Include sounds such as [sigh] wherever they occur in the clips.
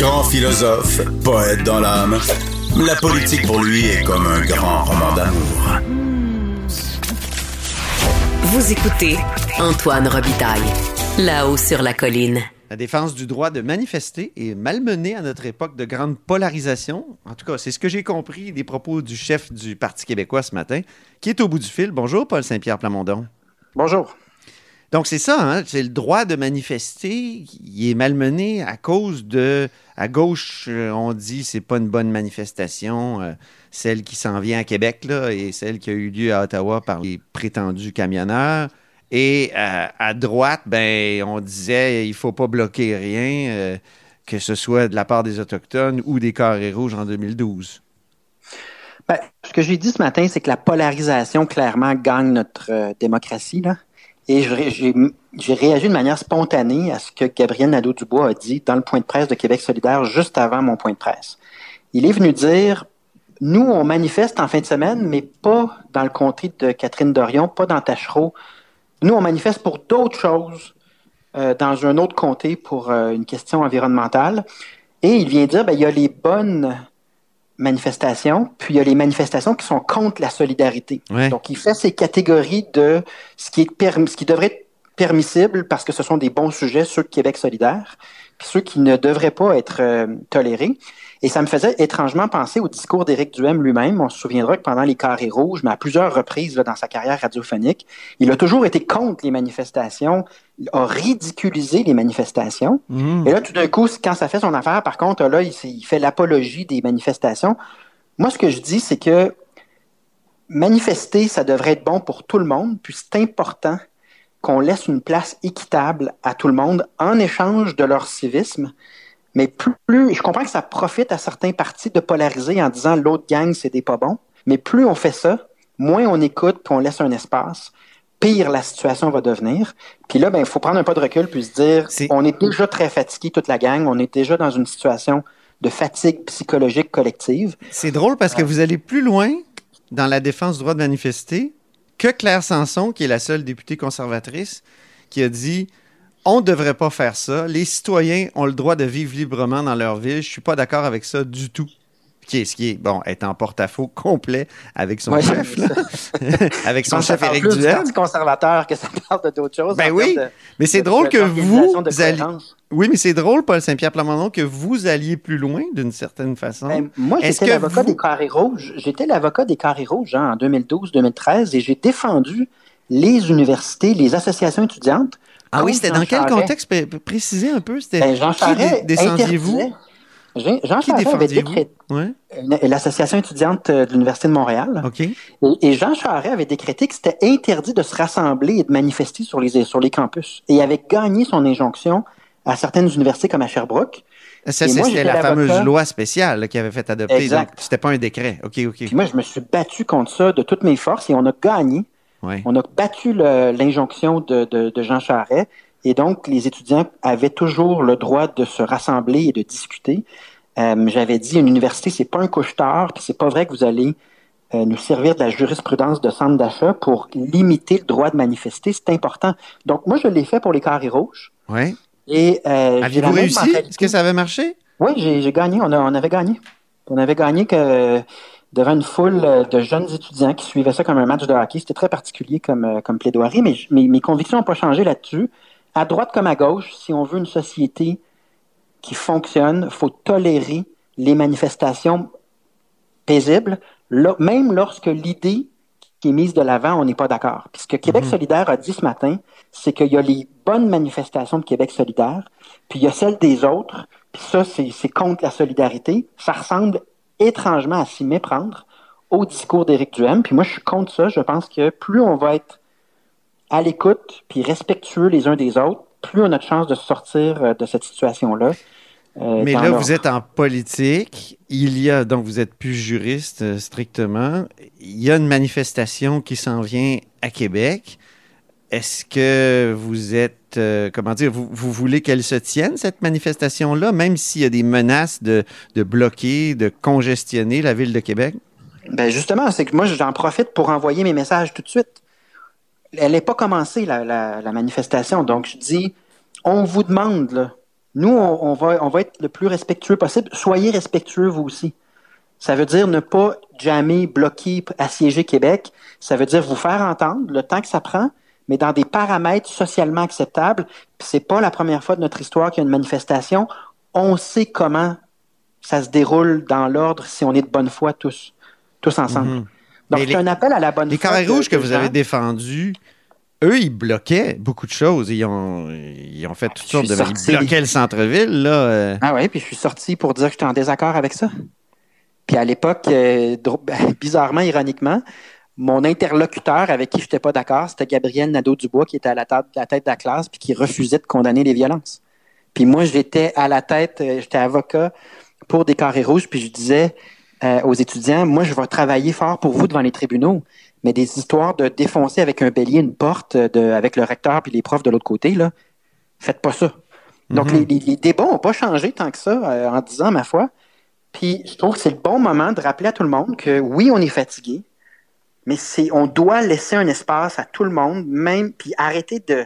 Grand philosophe, poète dans l'âme, la politique pour lui est comme un grand roman d'amour. Vous écoutez Antoine Robitaille, là-haut sur la colline. La défense du droit de manifester est malmenée à notre époque de grande polarisation. En tout cas, c'est ce que j'ai compris des propos du chef du Parti québécois ce matin, qui est au bout du fil. Bonjour, Paul Saint-Pierre Plamondon. Bonjour. Donc, c'est ça, hein? c'est le droit de manifester qui est malmené à cause de. À gauche, euh, on dit c'est pas une bonne manifestation, euh, celle qui s'en vient à Québec, et celle qui a eu lieu à Ottawa par les prétendus camionneurs. Et euh, à droite, ben, on disait il faut pas bloquer rien, que ce soit de la part des Autochtones ou des Carrés Rouges en 2012. Ben, ce que j'ai dit ce matin, c'est que la polarisation clairement gagne notre démocratie. Là. Et j'ai réagi de manière spontanée à ce que Gabriel Nadeau-Dubois a dit dans le point de presse de Québec solidaire juste avant mon point de presse. Il est venu dire Nous, on manifeste en fin de semaine, mais pas dans le comté de Catherine Dorion, pas dans Tachereau. Nous, on manifeste pour d'autres choses euh, dans un autre comté pour euh, une question environnementale. Et il vient dire ben, il y a les bonnes manifestations, puis il y a les manifestations qui sont contre la solidarité. Ouais. Donc, il fait ces catégories de ce qui, est permis, ce qui devrait être permissible parce que ce sont des bons sujets, ceux de Québec solidaire, puis ceux qui ne devraient pas être euh, tolérés. Et ça me faisait étrangement penser au discours d'Éric Duhem lui-même. On se souviendra que pendant les carrés rouges, mais à plusieurs reprises là, dans sa carrière radiophonique, il a toujours été contre les manifestations, il a ridiculisé les manifestations. Et là, tout d'un coup, quand ça fait son affaire, par contre, là, il, il fait l'apologie des manifestations. Moi, ce que je dis, c'est que manifester, ça devrait être bon pour tout le monde, puis c'est important qu'on laisse une place équitable à tout le monde en échange de leur civisme. Mais plus, plus- je comprends que ça profite à certains partis de polariser en disant l'autre gang, c'est des pas bons. Mais plus on fait ça, moins on écoute, puis on laisse un espace, pire la situation va devenir. Puis là, ben, il faut prendre un pas de recul puis se dire, on est déjà très fatigué, toute la gang, on est déjà dans une situation de fatigue psychologique collective. C'est drôle parce que vous allez plus loin dans la défense du droit de manifester que Claire Sanson, qui est la seule députée conservatrice, qui a dit on ne devrait pas faire ça. Les citoyens ont le droit de vivre librement dans leur ville. Je suis pas d'accord avec ça du tout. Qui est, ce qui est, bon, est en porte-à-faux complet avec son Ouais, chef, là? [laughs] avec son chef Éric du conservateur que ça parle de d'autres choses. Ben en oui, de- mais c'est drôle que vous alliez... Oui, mais c'est drôle, Paul Saint-Pierre Plamondon, que vous alliez plus loin d'une certaine façon. Ben, moi, j'étais l'avocat vous- des carrés rouges. J'étais l'avocat des carrés rouges hein, en 2012-2013 et j'ai défendu les universités, les associations étudiantes. Ah oui, c'était dans quel contexte? P- p- Précisez un peu. C'était Ben, Jean Charest descendiez-vous? Jean Charest avait décrété Ouais, l'association étudiante euh, de l'Université de Montréal. OK. Et, et Jean Charest avait décrété que c'était interdit de se rassembler et de manifester sur les, sur les campus. Et il avait gagné son injonction à certaines universités comme à Sherbrooke. Ça, c'était la fameuse loi spéciale qui avait fait adopter. Exact. Donc, c'était pas un décret. OK, OK. Puis moi, je me suis battu contre ça de toutes mes forces et on a gagné. On a battu l'injonction de, de- de Jean Charest et donc les étudiants avaient toujours le droit de se rassembler et de discuter. Euh, J'avais dit une université, c'est pas un couche-tard, puis c'est pas vrai que vous allez euh, nous servir de la jurisprudence de centre d'achat pour limiter le droit de manifester. C'est important. Donc moi, je l'ai fait pour les carrés rouges. Ouais. Et euh, même réussi? Est-ce que ça avait marché? Oui, j'ai j'ai gagné. On, a- on avait gagné. On avait gagné que devant une foule euh, de jeunes étudiants qui suivaient ça comme un match de hockey. C'était très particulier comme, euh, comme plaidoirie, mais mes, mes convictions n'ont pas changé là-dessus. À droite comme à gauche, si on veut une société qui fonctionne. Il faut tolérer les manifestations paisibles, là, même lorsque l'idée qui est mise de l'avant, on n'est pas d'accord. Puis ce que Québec Mhm. solidaire a dit ce matin, c'est qu'il y a les bonnes manifestations de Québec solidaire, puis il y a celles des autres, puis ça, c'est contre la solidarité. Ça ressemble étrangement à s'y méprendre au discours d'Éric Duhem. Puis moi, je suis contre ça. Je pense que plus on va être à l'écoute puis respectueux les uns des autres, plus on a de chances de sortir euh, de cette situation-là. euh, Mais là, vous êtes en politique. Il y a, donc vous êtes plus juriste euh, strictement. Il y a une manifestation qui s'en vient à Québec. Est-ce que vous êtes, euh, comment dire, vous, voulez qu'elle se tienne, cette manifestation-là, même s'il y a des menaces de, bloquer, de congestionner la ville de Québec? Ben justement, c'est que moi, j'en profite pour envoyer mes messages tout de suite. Elle n'est pas commencée, la, manifestation. Donc, je dis, on vous demande, là, nous, on, on va, on va être le plus respectueux possible. Soyez respectueux, vous aussi. Ça veut dire ne pas jamais bloquer, assiéger Québec. Ça veut dire vous faire entendre le temps que ça prend, mais dans des paramètres socialement acceptables. Puis c'est pas la première fois de notre histoire qu'il y a une manifestation. On sait comment ça se déroule dans l'ordre si on est de bonne foi tous, tous ensemble. Mhm. Donc, c'est les- un appel à la bonne Les foi. carrés de- rouges que vous avez défendus, eux, ils bloquaient beaucoup de choses. Ils ont, ils ont fait toutes Je sortes de... Ils bloquaient le centre-ville, là. euh. Ah oui, puis je suis sorti pour dire que j'étais en désaccord avec ça. Puis à l'époque, euh, [laughs] bizarrement, ironiquement, mon interlocuteur avec qui je n'étais pas d'accord, c'était Gabriel Nadeau-Dubois qui était à la, table, la tête de la classe puis qui refusait de condamner les violences. Puis moi, j'étais à la tête, euh, j'étais avocat pour des carrés rouges, puis je disais euh, aux étudiants, moi, je vais travailler fort pour vous devant les tribunaux, mais des histoires de défoncer avec un bélier une porte euh, de, avec le recteur puis les profs de l'autre côté, là, faites pas ça. Donc, Mhm. les, les- les débats n'ont pas changé tant que ça euh, en 10 ans, ma foi. Puis, je trouve que c'est le bon moment de rappeler à tout le monde que oui, on est fatigué, mais c'est, on doit laisser un espace à tout le monde, même, puis arrêter de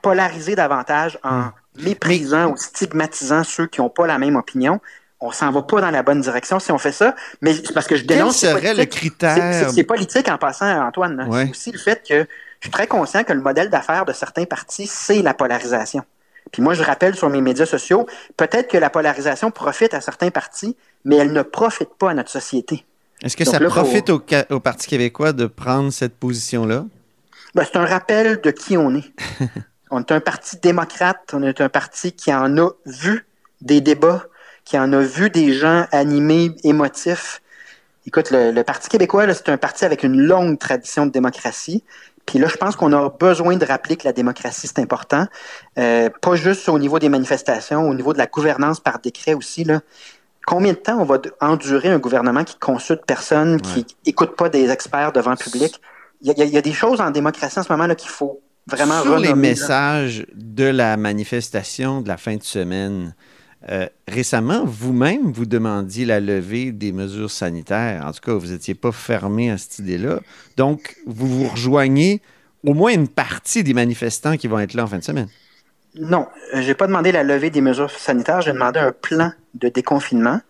polariser davantage en méprisant ou stigmatisant ceux qui n'ont pas la même opinion. On s'en va pas dans la bonne direction si on fait ça, mais c'est parce que je Quel dénonce. c'est serait le critère? C'est- politique en passant, Antoine. là. Ouais. C'est aussi le fait que je suis très conscient que le modèle d'affaires de certains partis, c'est la polarisation. Puis moi, je rappelle sur mes médias sociaux, peut-être que la polarisation profite à certains partis, mais elle ne profite pas à notre société. Est-ce que Donc ça là, profite au, Parti québécois de prendre cette position-là? Ben, c'est un rappel de qui on est. [laughs] on est un parti démocrate, on est un parti qui en a vu des débats, qui en a vu des gens animés, émotifs. Écoute, le, le Parti québécois, là, c'est un parti avec une longue tradition de démocratie. Puis là, je pense qu'on a besoin de rappeler que la démocratie, c'est important. Euh, pas juste au niveau des manifestations, au niveau de la gouvernance par décret aussi. Là. Combien de temps on va endurer un gouvernement qui consulte personne, qui écoute pas des experts devant le public? Il y, a- il y des choses en démocratie en ce moment là qu'il faut vraiment Sur les là. messages de la manifestation de la fin de semaine, euh, récemment, vous-même, vous demandiez la levée des mesures sanitaires. En tout cas, vous n'étiez pas fermé à cette idée-là. Donc, vous vous rejoignez au moins une partie des manifestants qui vont être là en fin de semaine. Non, euh, j'ai pas demandé la levée des mesures sanitaires, j'ai demandé un plan de déconfinement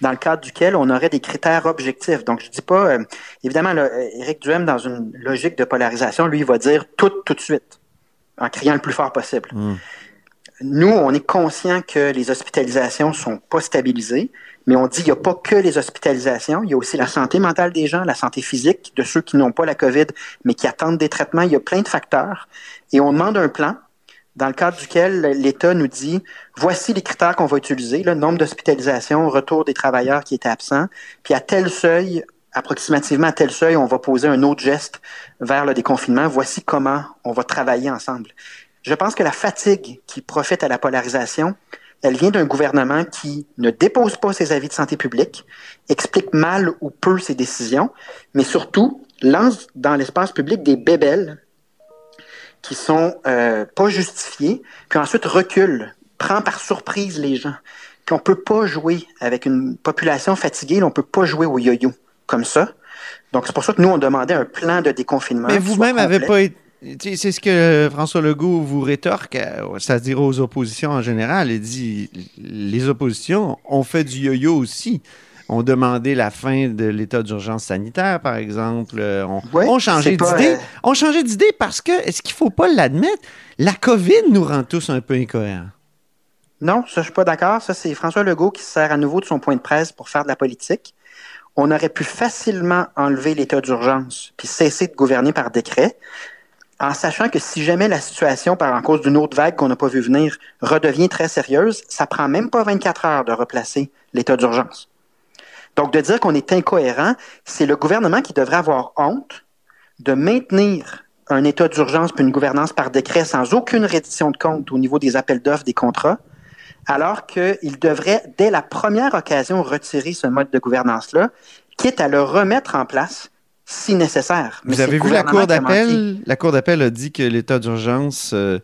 dans le cadre duquel on aurait des critères objectifs. Donc, je dis pas, euh, évidemment, là, Éric Duhem, dans une logique de polarisation, lui, il va dire tout, tout de suite, en criant le plus fort possible. Mm. Nous, on est conscient que les hospitalisations sont pas stabilisées, mais on dit qu'il n'y a pas que les hospitalisations, il y a aussi la santé mentale des gens, la santé physique de ceux qui n'ont pas la COVID, mais qui attendent des traitements. Il y a plein de facteurs. Et on demande un plan dans le cadre duquel l'État nous dit voici les critères qu'on va utiliser, le nombre d'hospitalisations, retour des travailleurs qui étaient absents, puis à tel seuil, approximativement à tel seuil, on va poser un autre geste vers le déconfinement. Voici comment on va travailler ensemble. Je pense que la fatigue qui profite à la polarisation, elle vient d'un gouvernement qui ne dépose pas ses avis de santé publique, explique mal ou peu ses décisions, mais surtout lance dans l'espace public des bébelles qui sont euh, pas justifiées, puis ensuite recule, prend par surprise les gens. Puis on peut pas jouer avec une population fatiguée, on peut pas jouer au yo-yo comme ça. Donc c'est pour ça que nous on demandait un plan de déconfinement. Mais vous-même n'avez pas été. C'est ce que François Legault vous rétorque, euh, c'est-à-dire aux oppositions en général. Il dit les oppositions ont fait du yo-yo aussi. Ont demandé la fin de l'état d'urgence sanitaire, par exemple. Euh, On, Ouais, on changé d'idée. euh, On changé d'idée parce que, est-ce qu'il ne faut pas l'admettre, la COVID nous rend tous un peu incohérents? Non, ça, je suis pas d'accord. Ça, c'est François Legault qui se sert à nouveau de son point de presse pour faire de la politique. On aurait pu facilement enlever l'état d'urgence puis cesser de gouverner par décret, en sachant que si jamais la situation, par en cause d'une autre vague qu'on n'a pas vu venir, redevient très sérieuse, ça prend même pas 24 heures de replacer l'état d'urgence. Donc, de dire qu'on est incohérent, c'est le gouvernement qui devrait avoir honte de maintenir un état d'urgence puis une gouvernance par décret sans aucune reddition de compte au niveau des appels d'offres des contrats, alors qu'il devrait, dès la première occasion, retirer ce mode de gouvernance-là, quitte à le remettre en place si nécessaire. Mais Vous avez vu la Cour d'appel? La Cour d'appel a dit que l'état d'urgence euh,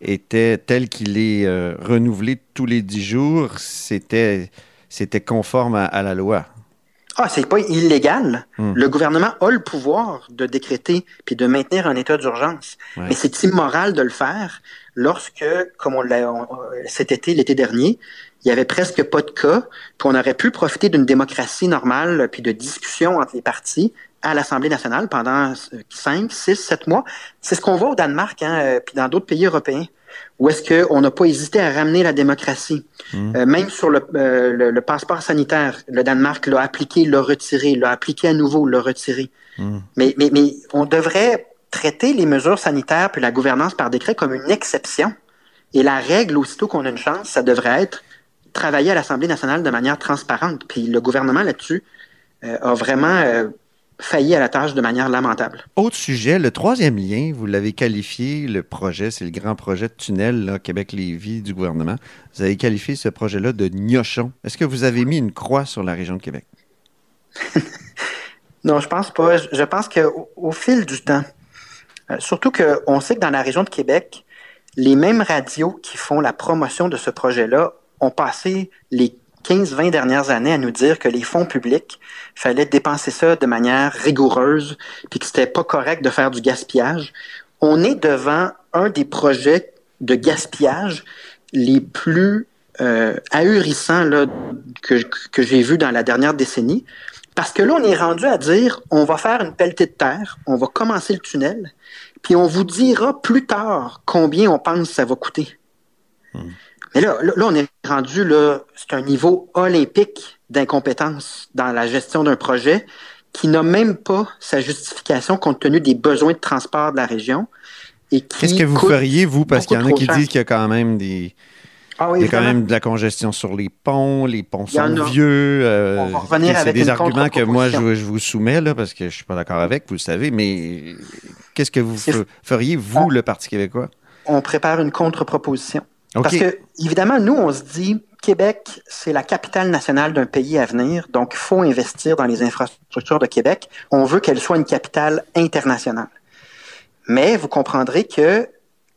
était tel qu'il est euh, renouvelé tous les dix jours. C'était, c'était conforme à, à la loi. Ah, c'est pas illégal. Hmm. Le gouvernement a le pouvoir de décréter puis de maintenir un état d'urgence. Ouais. Mais c'est immoral de le faire lorsque, comme on l'a on- cet été, l'été dernier, il y avait presque pas de cas, puis on aurait pu profiter d'une démocratie normale puis de discussion entre les partis à l'Assemblée nationale pendant 5, 6, 7 mois. C'est ce qu'on voit au Danemark, hein, euh, puis dans d'autres pays européens, où est-ce qu'on n'a pas hésité à ramener la démocratie. Euh, même sur le, euh, le, le passeport sanitaire, le Danemark l'a appliqué, l'a retiré, l'a appliqué à nouveau, l'a retiré. Mais, mais, mais on devrait traiter les mesures sanitaires puis la gouvernance par décret comme une exception. Et la règle, aussitôt qu'on a une chance, ça devrait être travailler à l'Assemblée nationale de manière transparente. Puis le gouvernement là-dessus euh, a vraiment failli à la tâche de manière lamentable. Autre sujet, le troisième lien, vous l'avez qualifié, le projet, c'est le grand projet de tunnel Québec-Lévis du gouvernement. Vous avez qualifié ce projet-là de gnochon. Est-ce que vous avez mis une croix sur la région de Québec? [laughs] Non, je pense pas. Je- Je pense qu'au au fil du temps, euh, surtout qu'on sait que dans la région de Québec, les mêmes radios qui font la promotion de ce projet-là ont passé les 15-20 dernières années à nous dire que les fonds publics, fallait dépenser ça de manière rigoureuse, puis que c'était pas correct de faire du gaspillage. On est devant un des projets de gaspillage les plus euh, ahurissants là, que, j'ai vu dans la dernière décennie. Parce que là, on est rendu à dire, on va faire une pelletée de terre, on va commencer le tunnel, puis on vous dira plus tard combien on pense que ça va coûter. Mais là, là, là, on est rendu, là, c'est un niveau olympique d'incompétence dans la gestion d'un projet qui n'a même pas sa justification compte tenu des besoins de transport de la région. Qu'est-ce que vous feriez, vous, parce qu'il y en a qui disent qu'il y a quand même des... Ah oui, Il y a quand même de la congestion sur les ponts, les ponts sont a. vieux. euh, On va revenir c'est des arguments que moi je, je vous soumets là parce que je suis pas d'accord avec, vous le savez, mais qu'est-ce que vous feriez vous, On- le Parti québécois? On prépare une contre-proposition. Parce que, évidemment, nous, on se dit, Québec, c'est la capitale nationale d'un pays à venir, donc il faut investir dans les infrastructures de Québec. On veut qu'elle soit une capitale internationale. Mais vous comprendrez que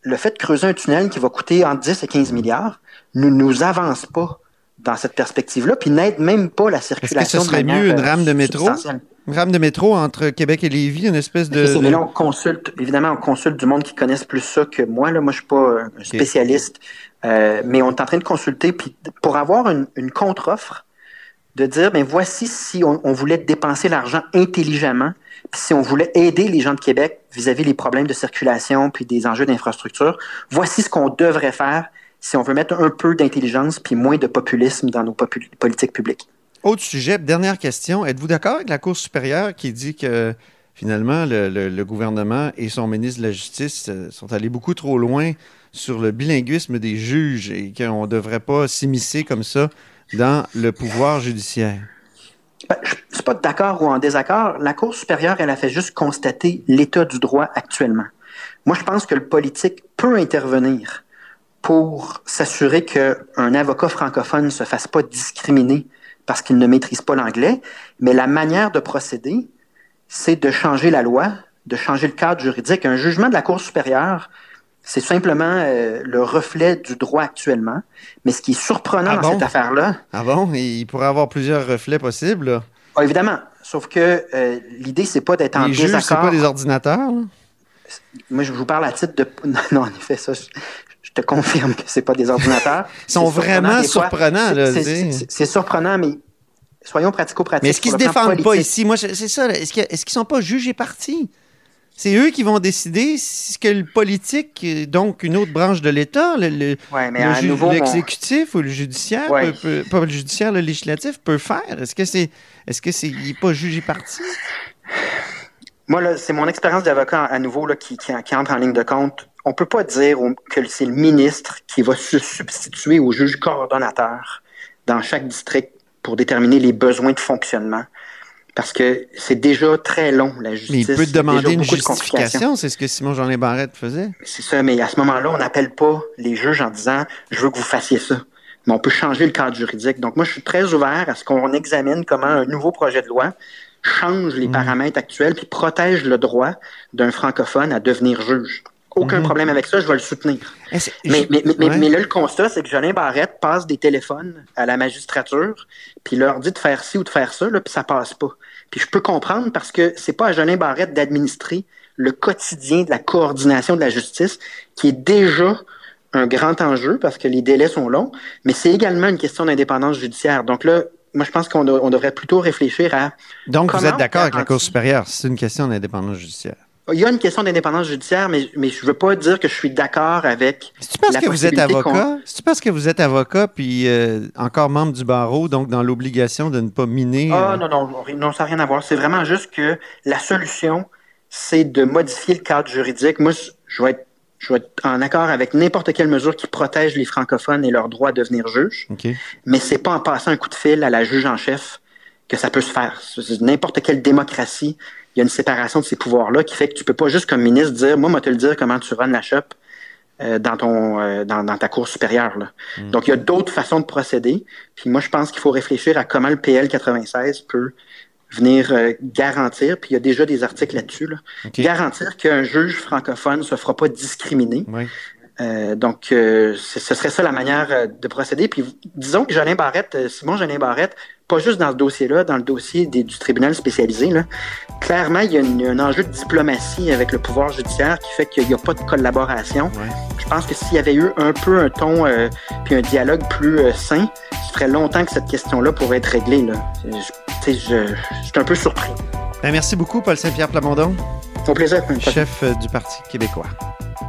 le fait de creuser un tunnel qui va coûter entre 10 et 15 milliards ne nous avance pas dans cette perspective-là, puis n'aide même pas la Est-ce circulation. que ce serait mieux une euh, rame de métro, substantielle. une rame de métro entre Québec et Lévis, une espèce de, mais là, on consulte, évidemment, on consulte du monde qui connaissent plus ça que moi. Là. Moi, je suis pas un spécialiste, euh, mais on est en train de consulter puis pour avoir une, une contre-offre, de dire, ben voici si on, on voulait dépenser l'argent intelligemment, puis si on voulait aider les gens de Québec vis-à-vis les problèmes de circulation puis des enjeux d'infrastructure, voici ce qu'on devrait faire si on veut mettre un peu d'intelligence puis moins de populisme dans nos popu- politiques publiques. Autre sujet, dernière question. Êtes-vous d'accord avec la Cour supérieure qui dit que finalement le, gouvernement et son ministre de la Justice euh, sont allés beaucoup trop loin sur le bilinguisme des juges et qu'on ne devrait pas s'immiscer comme ça dans le pouvoir judiciaire? Ben, je ne suis pas d'accord ou en désaccord. La Cour supérieure, elle a fait juste constater l'état du droit actuellement. Moi, je pense que le politique peut intervenir pour s'assurer qu'un avocat francophone ne se fasse pas discriminer parce qu'il ne maîtrise pas l'anglais, mais la manière de procéder, c'est de changer la loi, de changer le cadre juridique. Un jugement de la Cour supérieure, c'est simplement euh, le reflet du droit actuellement. Mais ce qui est surprenant Ah dans cette affaire-là, Ah bon? Il pourrait avoir plusieurs reflets possibles. là. ah, évidemment. Sauf que euh, l'idée, c'est pas d'être en Les juges, désaccord. pas des ordinateurs. là? Moi, je vous parle à titre de. [laughs] Non, en effet, ça, je te confirme que c'est pas des ordinateurs. [laughs] Ils sont vraiment surprenants, C'est- surprenant, mais soyons pratico-pratiques. Mais est-ce qu'ils se le plan défendent pas ici? Moi, c'est ça. Est-ce qu'ils est qu'ils sont pas jugés partis? C'est eux qui vont décider ce que le politique, euh, donc une autre branche de l'État, le, le- Ouais, mon- l'exécutif ou le judiciaire, Ouais. peut- peut- pas le judiciaire, le législatif peut faire. Est-ce que c'est, est-ce que c'est, il est pas jugé parti? Moi, c'est mon expérience d'avocat à nouveau là, qui, qui, qui entre en ligne de compte. On peut pas dire que c'est le ministre qui va se substituer au juge coordonnateur dans chaque district pour déterminer les besoins de fonctionnement. Parce que c'est déjà très long, la Mais justice. il peut te demander une beaucoup de complications. justification, c'est ce que Simon Jean Barrette faisait. C'est ça, mais à ce moment-là, on n'appelle pas les juges en disant je veux que vous fassiez ça. Mais on peut changer le cadre juridique. Donc, moi, je suis très ouvert à ce qu'on examine comment un nouveau projet de loi change les paramètres actuels puis protège le droit d'un francophone à devenir juge. Aucun problème avec ça, je vais le soutenir. Est-ce- Mais, mais, mais, mais- Ouais. mais là, le constat, c'est que Jolin Barrette passe des téléphones à la magistrature, puis leur dit de faire ci ou de faire ça, là, puis ça passe pas. Puis je peux comprendre parce que c'est pas à Jolin Barrette d'administrer le quotidien de la coordination de la justice, qui est déjà un grand enjeu parce que les délais sont longs, mais c'est également une question d'indépendance judiciaire. Donc là, moi, je pense qu'on de- on devrait plutôt réfléchir à Donc, vous êtes d'accord avec la Cour supérieure? C'est une question d'indépendance judiciaire. Il y a une question d'indépendance judiciaire, mais, mais je veux pas dire que je suis d'accord avec. Si tu penses la que vous êtes avocat, tu penses que vous êtes avocat puis euh, encore membre du barreau, donc dans l'obligation de ne pas miner. Ah euh, non, non, non, ça n'a rien à voir. C'est vraiment juste que la solution, c'est de modifier le cadre juridique. Moi, je vais être, je vais être en accord avec n'importe quelle mesure qui protège les francophones et leur droit à devenir juge, OK. mais c'est pas en passant un coup de fil à la juge en chef que ça peut se faire. C'est- N'importe quelle démocratie, il y a une séparation de ces pouvoirs-là qui fait que tu peux pas juste comme ministre dire, moi, moi te le dire comment tu runs la shop euh, dans ton euh, dans, dans ta cour supérieure. Là. Donc, il y a d'autres façons de procéder. Puis moi, je pense qu'il faut réfléchir à comment le PL 96 peut venir euh, garantir, puis il y a déjà des articles là-dessus, là, OK. garantir qu'un juge francophone ne se fera pas discriminer. Oui. Euh, donc, euh, ce ce serait ça la manière euh, de procéder. Puis, disons que Jolin Barrette, euh, Simon Jolin Barrette, pas juste dans ce dossier-là, dans le dossier des- du tribunal spécialisé, là, clairement, il y a un enjeu de diplomatie avec le pouvoir judiciaire qui fait qu'il n'y a pas de collaboration. Ouais. Je pense que s'il y avait eu un peu un ton euh, puis un dialogue plus sain, ça ferait longtemps que cette question-là pourrait être réglée. Là. Je, je, je suis un peu surpris. Ben, merci beaucoup, Paul Saint-Pierre Plamondon, Au plaisir. chef euh, du Parti québécois.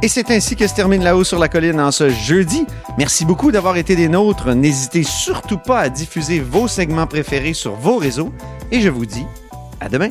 Et c'est ainsi que se termine La Haut sur la colline en ce jeudi. Merci beaucoup d'avoir été des nôtres. N'hésitez surtout pas à diffuser vos segments préférés sur vos réseaux. Et je vous dis à demain.